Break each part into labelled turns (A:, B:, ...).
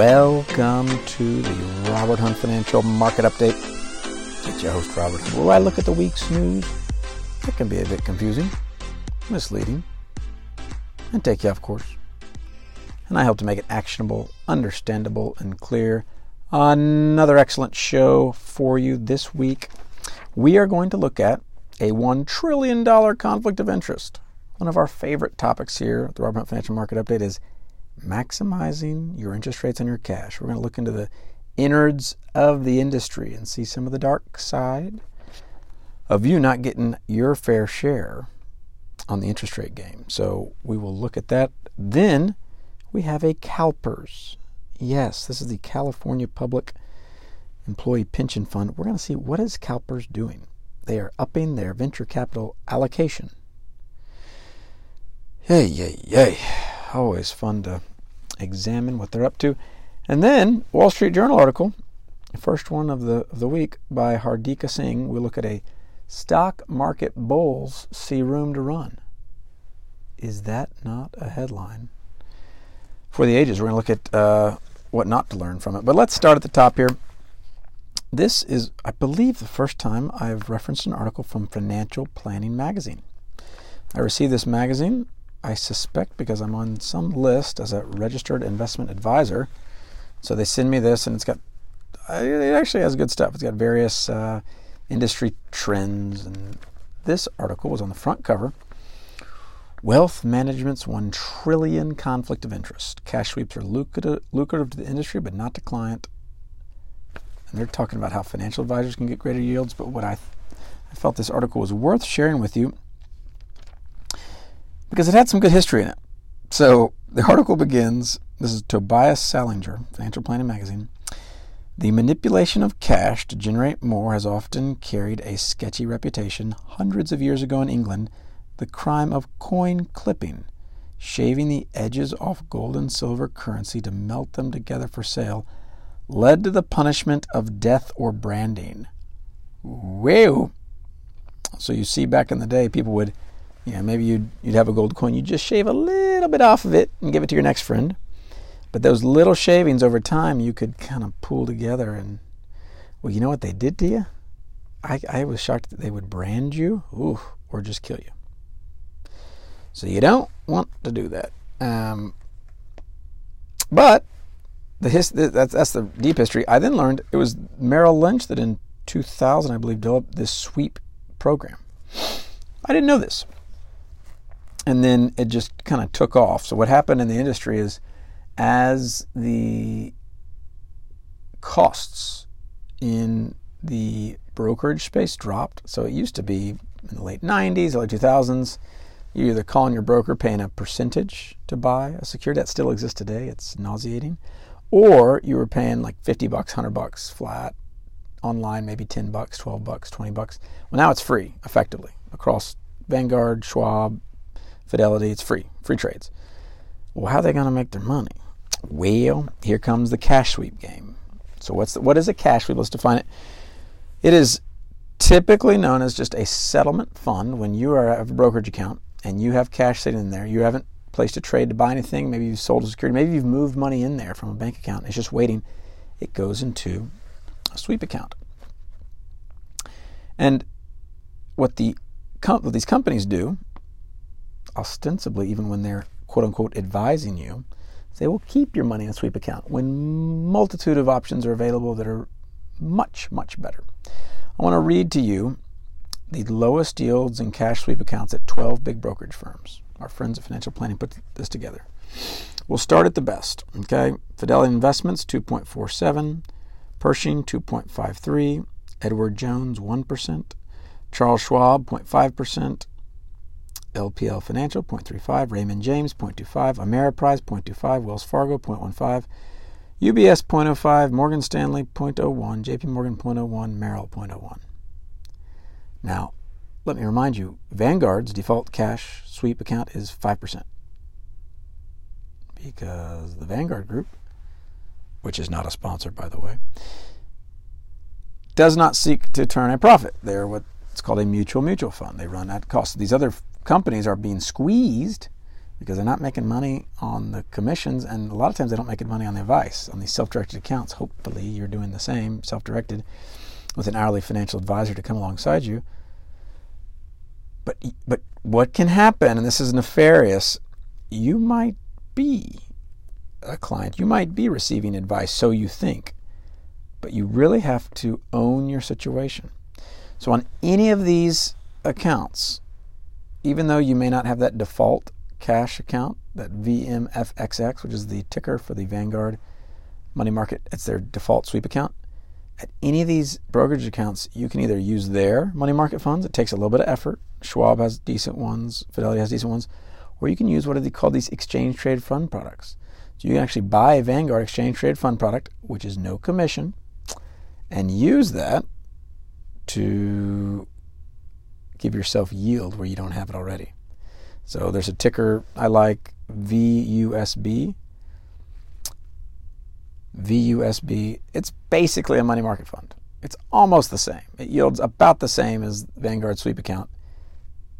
A: Welcome to the Robert Hunt Financial Market Update. It's your host, Robert, where I look at the week's news. It can be a bit confusing, misleading, and take you off course. And I hope to make it actionable, understandable, and clear. Another excellent show for you this week. We are going to look at a $1 trillion conflict of interest. One of our favorite topics here at the Robert Hunt Financial Market Update is maximizing your interest rates on your cash. We're going to look into the innards of the industry and see some of the dark side of you not getting your fair share on the interest rate game. So we will look at that. Then we have a CalPERS. Yes, this is the California Public Employee Pension Fund. We're going to see what is CalPERS doing. They are upping their venture capital allocation. Yay, yay, yay. Always fun to examine what they're up to. And then, Wall Street Journal article, first one of the, of the week by Hardika Singh. We look at a stock market bulls see room to run. Is that not a headline? For the ages, we're going to look at uh, what not to learn from it. But let's start at the top here. This is, I believe, the first time I've referenced an article from Financial Planning Magazine. I received this magazine I suspect because I'm on some list as a registered investment advisor. So they send me this, and it's got it actually has good stuff. It's got various uh, industry trends, and this article was on the front cover. Wealth management's one trillion conflict of interest. Cash sweeps are lucrative, lucrative to the industry, but not to client. And they're talking about how financial advisors can get greater yields. But what I, I felt this article was worth sharing with you because it had some good history in it. So the article begins this is Tobias Salinger, Financial Planning Magazine. The manipulation of cash to generate more has often carried a sketchy reputation. Hundreds of years ago in England, the crime of coin clipping, shaving the edges off gold and silver currency to melt them together for sale, led to the punishment of death or branding. Whoa! So you see, back in the day, people would know, maybe you'd, you'd have a gold coin, you just shave a little bit off of it and give it to your next friend. But those little shavings over time, you could kind of pull together and, well, you know what they did to you? I, I was shocked that they would brand you ooh, or just kill you. So you don't want to do that. Um, but the his, that's, that's the deep history. I then learned it was Merrill Lynch that in 2000, I believe, developed this sweep program. I didn't know this and then it just kind of took off. So what happened in the industry is as the costs in the brokerage space dropped, so it used to be in the late 90s, early 2000s, you either call calling your broker paying a percentage to buy a security that still exists today. It's nauseating, or you were paying like 50 bucks, 100 bucks flat online, maybe 10 bucks, 12 bucks, 20 bucks. Well, now it's free effectively across Vanguard, Schwab, Fidelity, it's free, free trades. Well, how are they going to make their money? Well, here comes the cash sweep game. So, what's the, what is a cash sweep? Let's define it. It is typically known as just a settlement fund when you are have a brokerage account and you have cash sitting in there. You haven't placed a trade to buy anything. Maybe you've sold a security. Maybe you've moved money in there from a bank account. It's just waiting. It goes into a sweep account. And what the what these companies do ostensibly, even when they're quote unquote advising you, they will keep your money in a sweep account when multitude of options are available that are much, much better. I want to read to you the lowest yields in cash sweep accounts at 12 big brokerage firms. Our friends at Financial Planning put this together. We'll start at the best. Okay, Fidelity Investments 2.47, Pershing 2.53, Edward Jones 1%, Charles Schwab 0.5%, LPL Financial 0.35, Raymond James 0.25, Ameriprise 0.25, Wells Fargo 0.15, UBS 0.05, Morgan Stanley 0.01, JP Morgan 0.01, Merrill 0.01. Now, let me remind you, Vanguard's default cash sweep account is 5%. Because the Vanguard Group, which is not a sponsor by the way, does not seek to turn a profit. They're what's called a mutual mutual fund. They run at cost. These other companies are being squeezed because they're not making money on the commissions, and a lot of times they don't make money on the advice on these self-directed accounts. Hopefully, you're doing the same, self-directed, with an hourly financial advisor to come alongside you. But but what can happen, and this is nefarious, you might be a client, you might be receiving advice, so you think, but you really have to own your situation. So on any of these accounts, even though you may not have that default cash account, that VMFXX, which is the ticker for the Vanguard money market, it's their default sweep account. At any of these brokerage accounts, you can either use their money market funds, it takes a little bit of effort. Schwab has decent ones, Fidelity has decent ones, or you can use what are they called these exchange traded fund products. So you can actually buy a Vanguard exchange traded fund product, which is no commission, and use that to give yourself yield where you don't have it already. So there's a ticker I like VUSB. VUSB. It's basically a money market fund. It's almost the same. It yields about the same as Vanguard sweep account.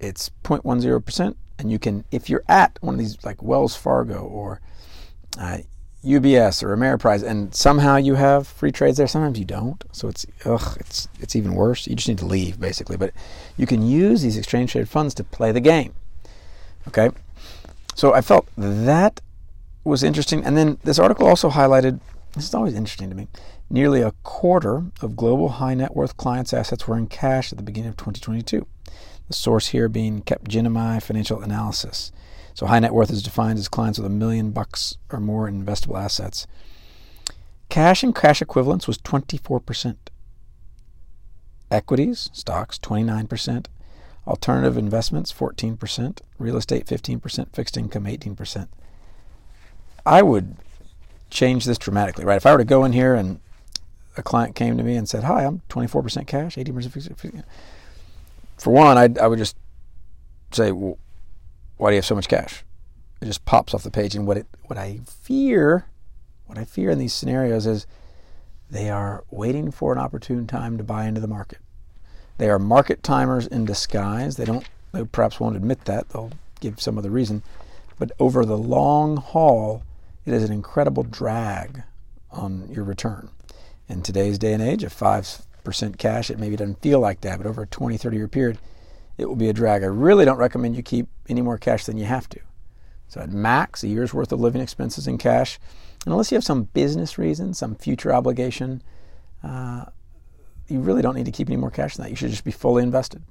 A: It's 0.10%, and you can, if you're at one of these like Wells Fargo or uh, UBS or Ameriprise, and somehow you have free trades there. Sometimes you don't, so it's ugh, it's it's even worse. You just need to leave basically. But you can use these exchange traded funds to play the game. Okay, so I felt that was interesting, and then this article also highlighted. This is always interesting to me. Nearly a quarter of global high net worth clients' assets were in cash at the beginning of 2022. The source here being Capgemini Financial Analysis. So high net worth is defined as clients with a million bucks or more in investable assets. Cash and cash equivalents was 24%. Equities, stocks, 29%. Alternative investments, 14%. Real estate, 15%. Fixed income, 18%. I would change this dramatically, right? If I were to go in here and a client came to me and said, Hi, I'm 24% cash, 18% fixed. income." For one, I'd, I would just say, well, why do you have so much cash? It just pops off the page. And what it, what I fear, what I fear in these scenarios is they are waiting for an opportune time to buy into the market. They are market timers in disguise. They don't, they perhaps won't admit that. They'll give some other reason. But over the long haul, it is an incredible drag on your return. In today's day and age, at 5% cash, it maybe doesn't feel like that, but over a 20, 30 year period, it will be a drag. I really don't recommend you keep any more cash than you have to. So at max, a year's worth of living expenses in cash, and unless you have some business reason, some future obligation, uh, you really don't need to keep any more cash than that. You should just be fully invested.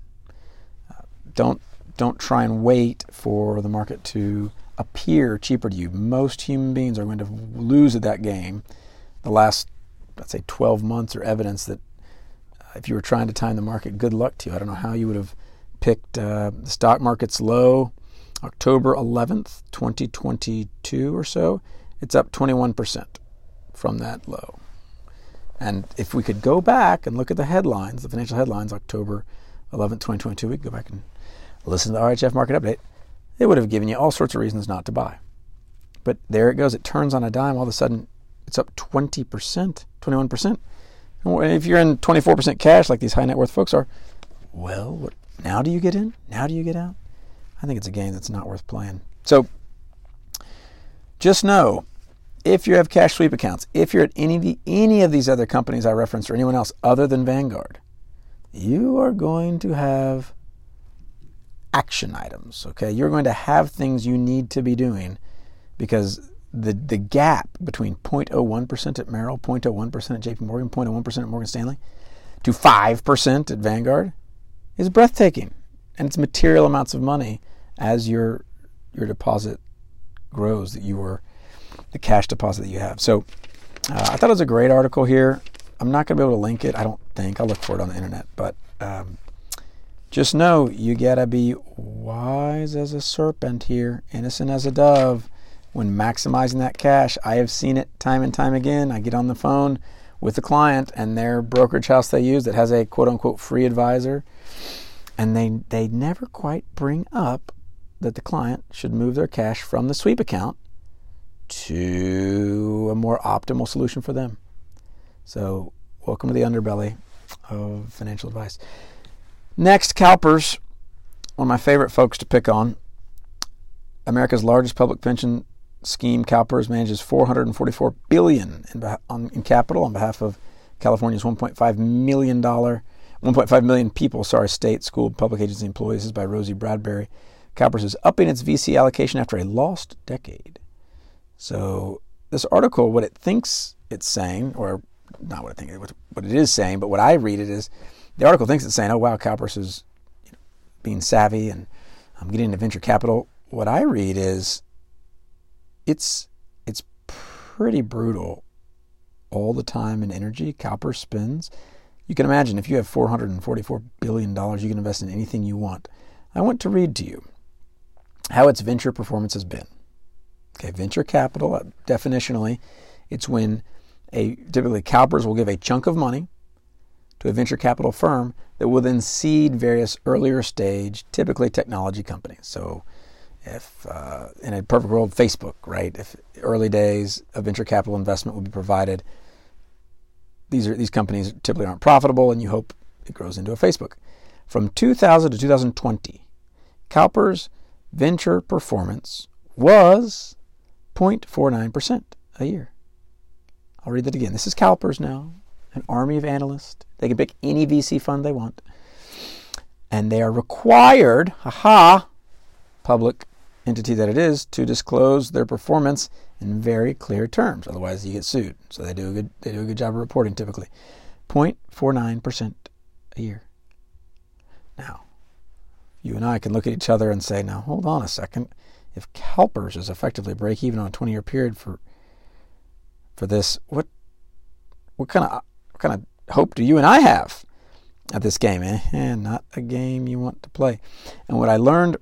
A: Uh, don't don't try and wait for the market to appear cheaper to you. Most human beings are going to lose at that game. The last, let's say, 12 months are evidence that if you were trying to time the market, good luck to you. I don't know how you would have picked uh, the stock market's low October 11th, 2022 or so. It's up 21% from that low. And if we could go back and look at the headlines, the financial headlines, October 11th, 2022, we could go back and listen to the RHF market update. It would have given you all sorts of reasons not to buy. But there it goes. It turns on a dime. All of a sudden, it's up 20%, 21%. And if you're in 24% cash like these high net worth folks are, well, what, now do you get in? Now do you get out? I think it's a game that's not worth playing. So just know if you have cash sweep accounts, if you're at any of, the, any of these other companies I referenced or anyone else other than Vanguard, you are going to have action items. Okay, you're going to have things you need to be doing because the the gap between 0.01% at Merrill, 0.01% at JP Morgan, 0.01% at Morgan Stanley, to 5% at Vanguard is breathtaking, and it's material amounts of money as your your deposit grows that you were the cash deposit that you have. So uh, I thought it was a great article here. I'm not going to be able to link it. I don't think I'll look for it on the internet, but um, just know you gotta be wise as a serpent here, innocent as a dove. When maximizing that cash, I have seen it time and time again. I get on the phone with the client and their brokerage house they use that has a quote unquote free advisor and they they never quite bring up that the client should move their cash from the sweep account to a more optimal solution for them. So, welcome to the underbelly of financial advice. Next, CalPERS, one of my favorite folks to pick on. America's largest public pension scheme, CalPERS, manages 444 billion in, in capital on behalf of California's 1.5 million dollar, 1.5 million people, sorry, state, school, public agency employees. This is by Rosie Bradbury. CalPERS is upping its VC allocation after a lost decade. So this article, what it thinks it's saying, or not what I think, what it is saying, but what I read it is, the article thinks it's saying, oh wow, CalPERS is being savvy and I'm getting into venture capital. What I read is, it's it's pretty brutal. All the time and energy CalPERS spends. You can imagine if you have 444 billion dollars, you can invest in anything you want. I want to read to you how its venture performance has been. Okay, venture capital, uh, definitionally, it's when a typically CalPERS will give a chunk of money to a venture capital firm that will then seed various earlier stage, typically technology companies. So, if uh, in a perfect world, Facebook, right? If early days of venture capital investment would be provided, these are these companies typically aren't profitable, and you hope it grows into a Facebook. From 2000 to 2020, CalPERS venture performance was 0.49% a year. I'll read that again. This is CalPERS now, an army of analysts. They can pick any VC fund they want. And they are required, haha, public entity that it is, to disclose their performance in very clear terms. Otherwise, you get sued. So they do a good, they do a good job of reporting typically. 0.49% a year. Now, you and I can look at each other and say, now hold on a second if CalPERS is effectively break even on a 20 year period for for this, what what kind of what kind of hope do you and I have at this game? Eh, eh, not a game you want to play. And what I learned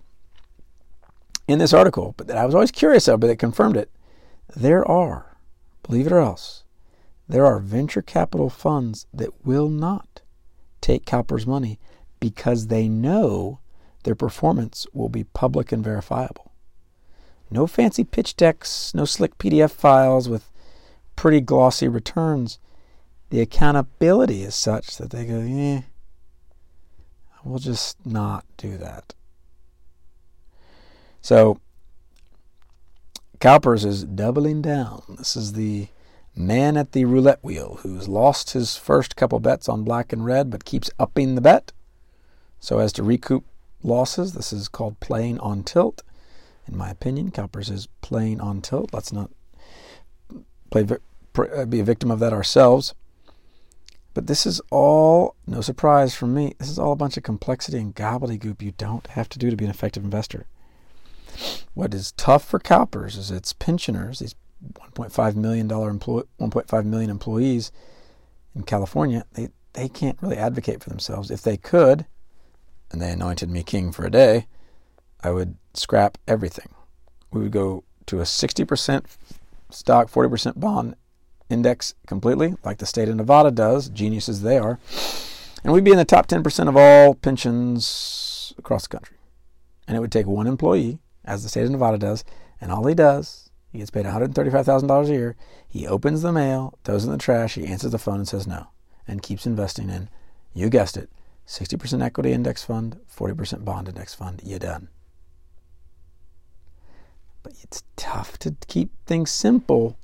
A: in this article, but that I was always curious of, but it confirmed it, there are, believe it or else, there are venture capital funds that will not take CalPERS money because they know their performance will be public and verifiable. No fancy pitch decks, no slick PDF files with pretty glossy returns. The accountability is such that they go, eh, we'll just not do that. So, CalPERS is doubling down. This is the man at the roulette wheel who's lost his first couple bets on black and red but keeps upping the bet so as to recoup losses. This is called playing on tilt in my opinion. CalPERS is playing on tilt. Let's not play uh, be a victim of that ourselves. But this is all, no surprise from me, this is all a bunch of complexity and gobbledygook you don't have to do to be an effective investor. What is tough for CalPERS is its pensioners, these 1.5 million dollar employ, 1.5 million employees in California, they, they can't really advocate for themselves. If they could, and they anointed me king for a day, I would scrap everything. We would go to a 60% stock, 40% bond index completely, like the state of Nevada does, geniuses they are. And we'd be in the top 10% of all pensions across the country. And it would take one employee, as the state of Nevada does, and all he does, he gets paid $135,000 a year. He opens the mail, throws it in the trash, he answers the phone and says no, and keeps investing in, you guessed it, 60% equity index fund, 40% bond index fund. You done. But it's tough to keep things simple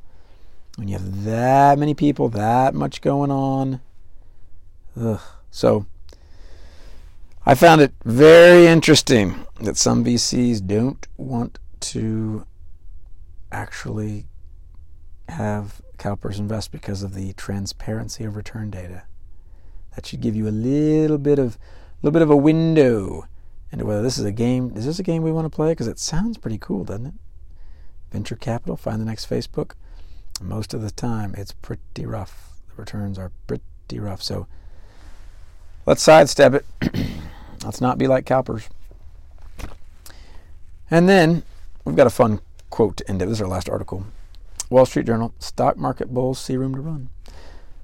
A: when you have that many people, that much going on. Ugh. So I found it very interesting that some VCs don't want to actually have CalPERS invest because of the transparency of return data. That should give you a little bit of a little bit of a window into whether this is a game. Is this a game we want to play? Because it sounds pretty cool, doesn't it? venture capital, find the next Facebook. Most of the time, it's pretty rough. The returns are pretty rough. So let's sidestep it. let's not be like CalPERS. And then we've got a fun quote to end it. This is our last article. Wall Street Journal Stock market bulls see room to run.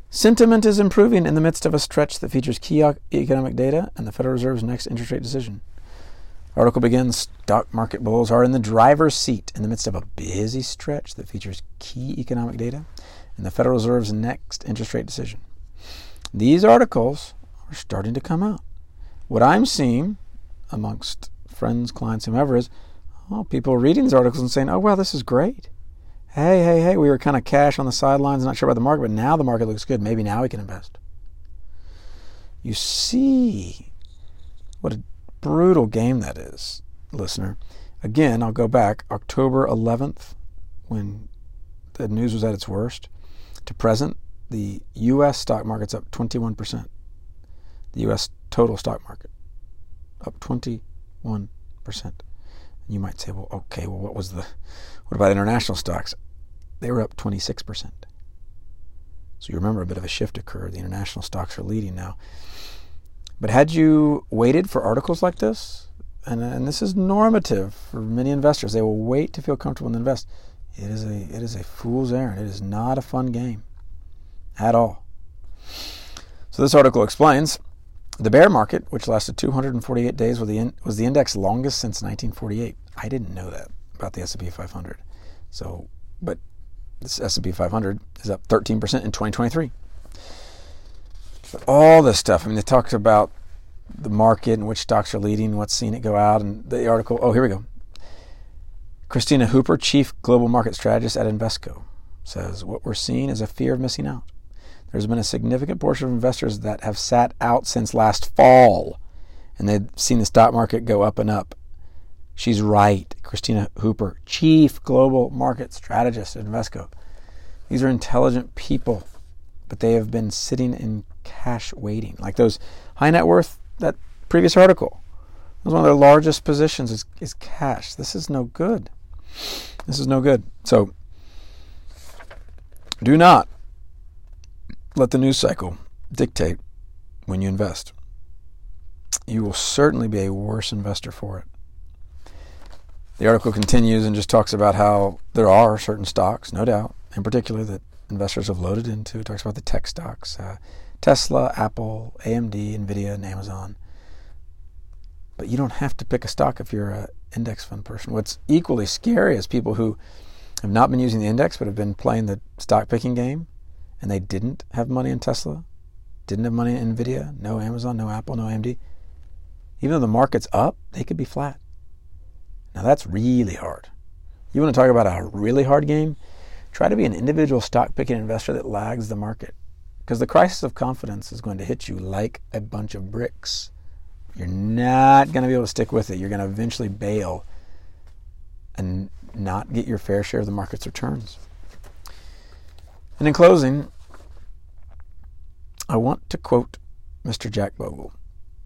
A: Sentiment is improving in the midst of a stretch that features key economic data and the Federal Reserve's next interest rate decision. Article begins Stock market bulls are in the driver's seat in the midst of a busy stretch that features key economic data and the Federal Reserve's next interest rate decision. These articles are starting to come out. What I'm seeing amongst friends, clients, whomever is, Oh, people reading these articles and saying, "Oh, wow, this is great." Hey, hey, hey, we were kind of cash on the sidelines, not sure about the market, but now the market looks good. Maybe now we can invest. You see what a brutal game that is, listener. Again, I'll go back October 11th when the news was at its worst to present, the U.S. stock market's up 21%. The U.S. total stock market up 21%. You might say, well, okay, well, what was the, what about international stocks? They were up 26%. So you remember a bit of a shift occurred. The international stocks are leading now. But had you waited for articles like this, and, and this is normative for many investors, they will wait to feel comfortable and invest. It is a it is a fool's errand. It is not a fun game at all. So this article explains the bear market, which lasted 248 days, was the, in, was the index longest since 1948. I didn't know that about the S&P 500. So, but this S&P 500 is up 13% in 2023. But all this stuff, I mean, they talked about the market and which stocks are leading, what's seen it go out, and the article. Oh, here we go. Kristina Hooper, Chief Global Market Strategist at Invesco, says what we're seeing is a fear of missing out. There's been a significant portion of investors that have sat out since last fall, and they've seen the stock market go up and up. She's right. Kristina Hooper, Chief Global Market Strategist at Invesco. These are intelligent people, but they have been sitting in cash waiting. Like those high net worth, that previous article. One of their largest positions is, is cash. This is no good. This is no good. So do not let the news cycle dictate when you invest. You will certainly be a worse investor for it. The article continues and just talks about how there are certain stocks, no doubt, in particular, that investors have loaded into. It talks about the tech stocks uh, Tesla, Apple, AMD, Nvidia, and Amazon. But you don't have to pick a stock if you're an index fund person. What's equally scary is people who have not been using the index but have been playing the stock picking game and they didn't have money in Tesla, didn't have money in Nvidia, no Amazon, no Apple, no AMD, even though the market's up, they could be flat. Now that's really hard. You want to talk about a really hard game? Try to be an individual stock picking investor that lags the market. Because the crisis of confidence is going to hit you like a bunch of bricks. You're not going to be able to stick with it. You're going to eventually bail and not get your fair share of the market's returns. And in closing, I want to quote Mr. Jack Bogle,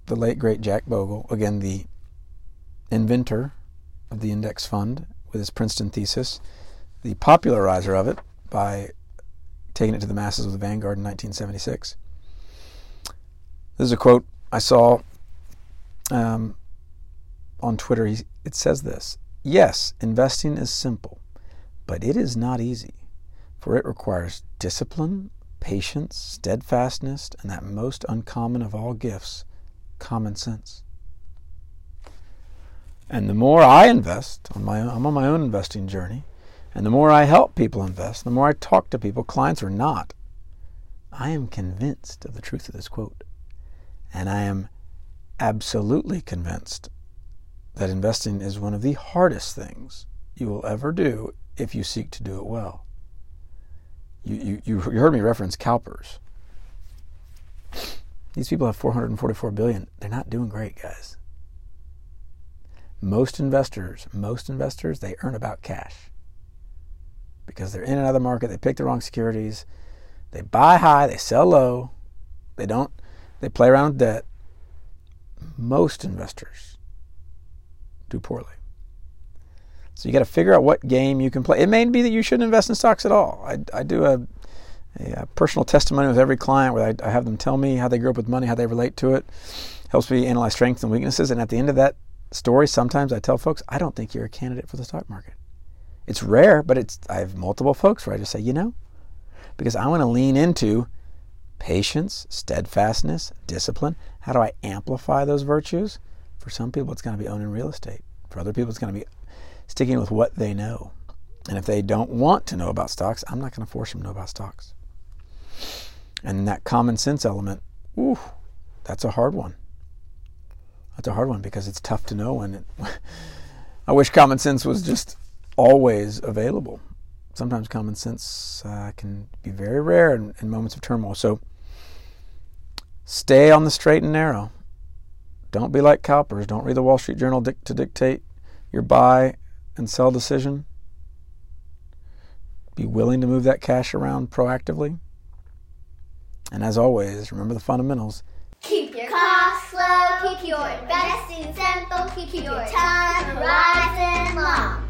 A: the late great Jack Bogle, again, the inventor of the index fund with his Princeton thesis, the popularizer of it by taking it to the masses with the Vanguard in 1976. This is a quote I saw um, on Twitter. It says this Yes, investing is simple, but it is not easy for it requires discipline, patience, steadfastness, and that most uncommon of all gifts, common sense. And the more I invest, on my, own, I'm on my own investing journey, and the more I help people invest, the more I talk to people, clients or not, I am convinced of the truth of this quote. And I am absolutely convinced that investing is one of the hardest things you will ever do if you seek to do it well you, you, you heard me reference CalPERS. These people have 444 billion. They're not doing great, guys. Most investors, most investors, they earn about cash because they're in another market. They pick the wrong securities. They buy high, they sell low. They don't. They play around with debt. Most investors do poorly. So you got to figure out what game you can play. It may be that you shouldn't invest in stocks at all. I, I do a, a, personal testimony with every client where I, I, have them tell me how they grew up with money, how they relate to it. Helps me analyze strengths and weaknesses. And at the end of that story, sometimes I tell folks, I don't think you're a candidate for the stock market. It's rare, but it's I have multiple folks where I just say, you know, because I want to lean into patience, steadfastness, discipline. How do I amplify those virtues? For some people, it's going to be owning real estate. For other people, it's going to be sticking with what they know. And if they don't want to know about stocks, I'm not going to force them to know about stocks. And that common sense element, ooh, that's a hard one. That's a hard one because it's tough to know it, I wish common sense was just always available. Sometimes common sense uh, can be very rare in, in moments of turmoil. So stay on the straight and narrow. Don't be like CalPERS. Don't read the Wall Street Journal dic- to dictate your buy and sell decision. Be willing to move that cash around proactively. And as always, remember the fundamentals.
B: Keep your costs low, keep your investing simple, keep your time horizon long.